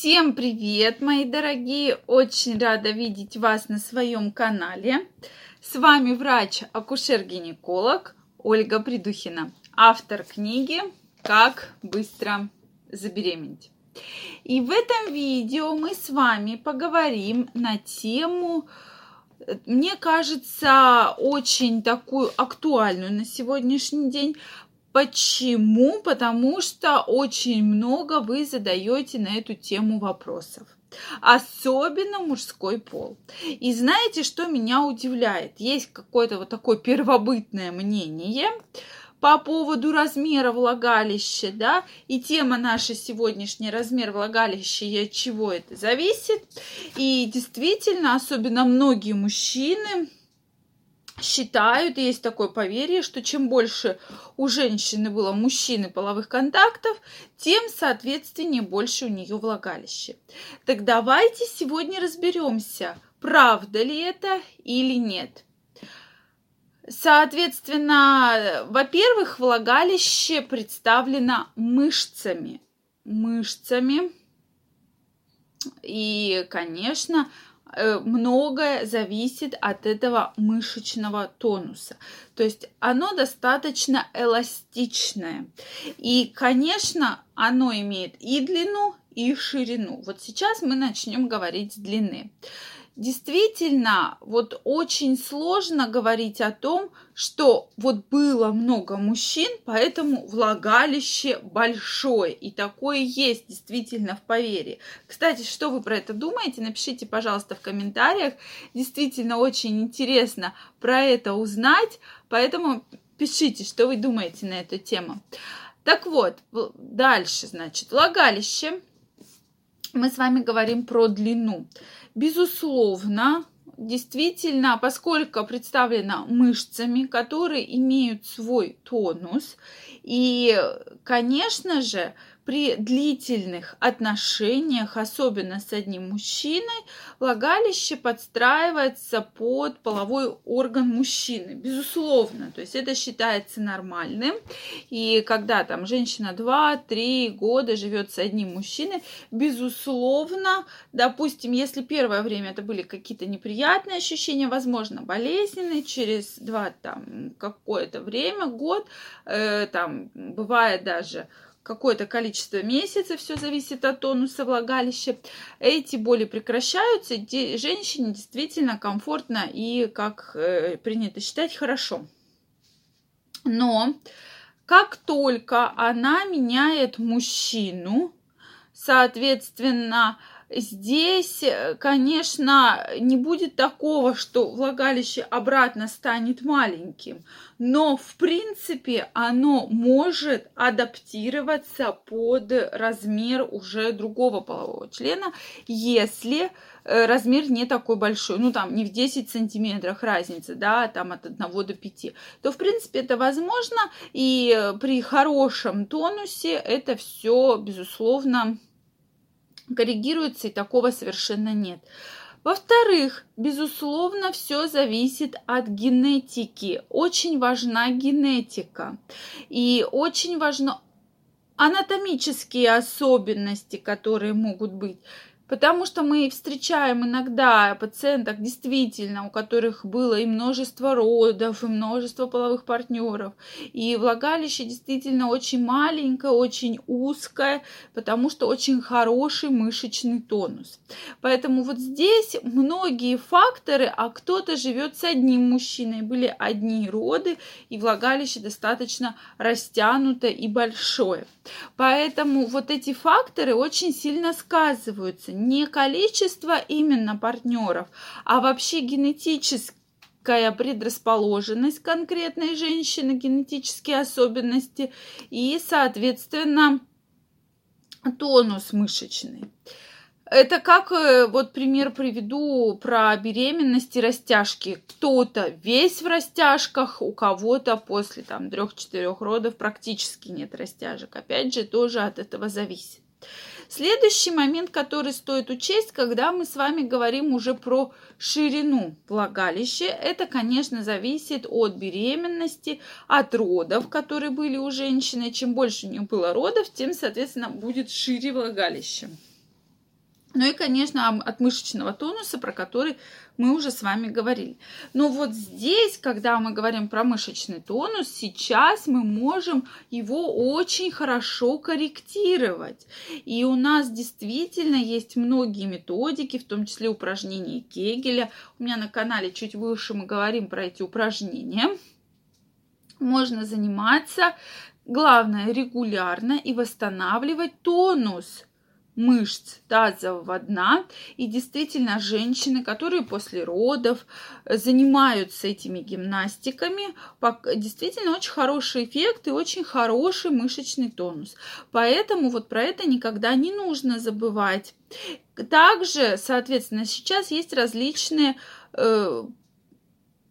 Всем привет, мои дорогие! Очень рада видеть вас на своем канале. С вами врач-акушер-гинеколог Ольга Придухина, автор книги «Как быстро забеременеть». И в этом видео мы с вами поговорим на тему, мне кажется, очень такую актуальную на сегодняшний день Почему? Потому что очень много вы задаете на эту тему вопросов. Особенно мужской пол. И знаете, что меня удивляет? Есть какое-то вот такое первобытное мнение по поводу размера влагалища, да, и тема наша сегодняшняя размер влагалища и от чего это зависит. И действительно, особенно многие мужчины считают, есть такое поверье, что чем больше у женщины было мужчины половых контактов, тем, соответственно, больше у нее влагалище. Так давайте сегодня разберемся, правда ли это или нет. Соответственно, во-первых, влагалище представлено мышцами. Мышцами. И, конечно, Э, многое зависит от этого мышечного тонуса. То есть оно достаточно эластичное. И, конечно, оно имеет и длину, и ширину. Вот сейчас мы начнем говорить с длины действительно вот очень сложно говорить о том, что вот было много мужчин, поэтому влагалище большое. И такое есть действительно в поверье. Кстати, что вы про это думаете? Напишите, пожалуйста, в комментариях. Действительно очень интересно про это узнать. Поэтому пишите, что вы думаете на эту тему. Так вот, дальше, значит, влагалище. Мы с вами говорим про длину. Безусловно, действительно, поскольку представлена мышцами, которые имеют свой тонус, и, конечно же, при длительных отношениях, особенно с одним мужчиной, влагалище подстраивается под половой орган мужчины, безусловно. То есть это считается нормальным. И когда там женщина 2-3 года живет с одним мужчиной, безусловно, допустим, если первое время это были какие-то неприятные ощущения, возможно, болезненные, через два там какое-то время, год, э, там бывает даже какое-то количество месяцев, все зависит от тонуса влагалища, эти боли прекращаются, женщине действительно комфортно и, как э, принято считать, хорошо. Но как только она меняет мужчину, соответственно, Здесь, э, конечно, не будет такого, что влагалище обратно станет маленьким, но в принципе оно может адаптироваться под размер уже другого полового члена, если э, размер не такой большой, ну там не в 10 сантиметрах разница, да, там от 1 до 5, то в принципе это возможно, и при хорошем тонусе это все, безусловно, коррегируется, и такого совершенно нет. Во-вторых, безусловно, все зависит от генетики. Очень важна генетика. И очень важно анатомические особенности, которые могут быть. Потому что мы встречаем иногда пациенток действительно, у которых было и множество родов, и множество половых партнеров. И влагалище действительно очень маленькое, очень узкое, потому что очень хороший мышечный тонус. Поэтому вот здесь многие факторы, а кто-то живет с одним мужчиной, были одни роды, и влагалище достаточно растянуто и большое. Поэтому вот эти факторы очень сильно сказываются не количество именно партнеров, а вообще генетическая предрасположенность конкретной женщины, генетические особенности и, соответственно, тонус мышечный. Это как, э, вот пример приведу про беременность и растяжки. Кто-то весь в растяжках, у кого-то после там трех-четырех родов практически нет растяжек. Опять же, тоже от этого зависит. Следующий момент, который стоит учесть, когда мы с вами говорим уже про ширину влагалища, это, конечно, зависит от беременности, от родов, которые были у женщины. Чем больше у нее было родов, тем, соответственно, будет шире влагалище. Ну и, конечно, от мышечного тонуса, про который мы уже с вами говорили. Но вот здесь, когда мы говорим про мышечный тонус, сейчас мы можем его очень хорошо корректировать. И у нас действительно есть многие методики, в том числе упражнения Кегеля. У меня на канале чуть выше мы говорим про эти упражнения. Можно заниматься, главное, регулярно и восстанавливать тонус – мышц тазового дна. И действительно, женщины, которые после родов занимаются этими гимнастиками, действительно очень хороший эффект и очень хороший мышечный тонус. Поэтому вот про это никогда не нужно забывать. Также, соответственно, сейчас есть различные э,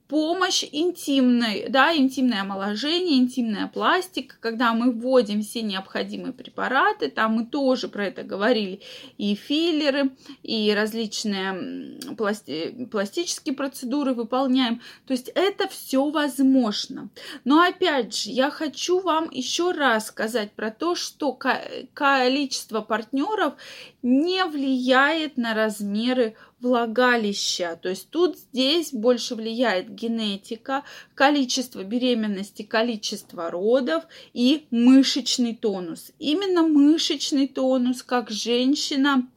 помощь интимной, да, интимное омоложение, интимная пластика, когда мы вводим все необходимые препараты, там мы тоже про это говорили, и филлеры, и различные пласти пластические процедуры выполняем, то есть это все возможно. Но опять же, я хочу вам еще раз сказать про то, что количество партнеров не влияет на размеры влагалища. То есть тут здесь больше влияет генетика, количество беременности, количество родов и мышечный тонус. Именно мышечный тонус, как женщина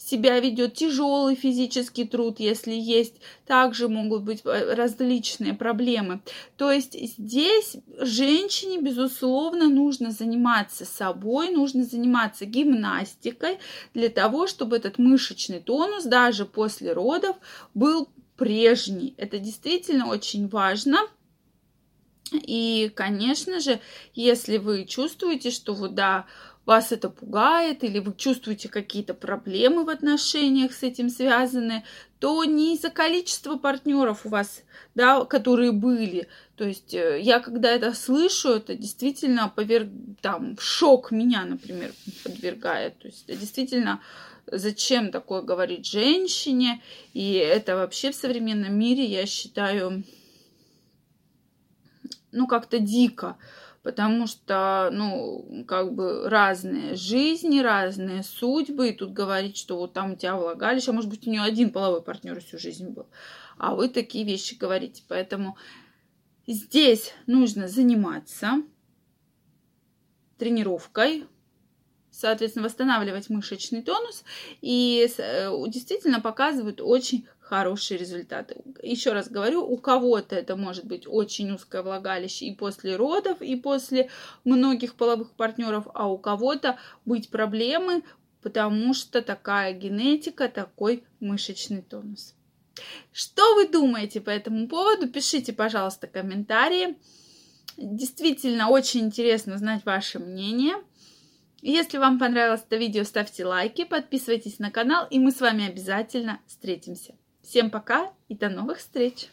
себя ведет тяжелый физический труд, если есть, также могут быть э, различные проблемы. То есть здесь женщине, безусловно, нужно заниматься собой, нужно заниматься гимнастикой для того, чтобы этот мышечный тонус даже после родов был прежний. Это действительно очень важно. И, конечно же, если вы чувствуете, что вот да, вас это пугает, или вы чувствуете какие-то проблемы в отношениях с этим связаны, то не из-за количества партнеров у вас, да, которые были. То есть э, я когда это слышу, это действительно поверг... там, шок меня, например, подвергает. То есть это действительно зачем такое говорить женщине. И это вообще в современном мире, я считаю, ну, как-то дико потому что, ну, как бы разные жизни, разные судьбы, и тут говорить, что вот там у тебя влагалище, а может быть, у нее один половой партнер всю жизнь был, а вы такие вещи говорите, поэтому здесь нужно заниматься тренировкой, соответственно, восстанавливать мышечный тонус. И э, действительно показывают очень хорошие результаты. Еще раз говорю, у кого-то это может быть очень узкое влагалище и после родов, и после многих половых партнеров, а у кого-то быть проблемы, потому что такая генетика, такой мышечный тонус. Что вы думаете по этому поводу? Пишите, пожалуйста, комментарии. Действительно, очень интересно знать ваше мнение. Если вам понравилось это видео, ставьте лайки, подписывайтесь на канал, и мы с вами обязательно встретимся. Всем пока и до новых встреч!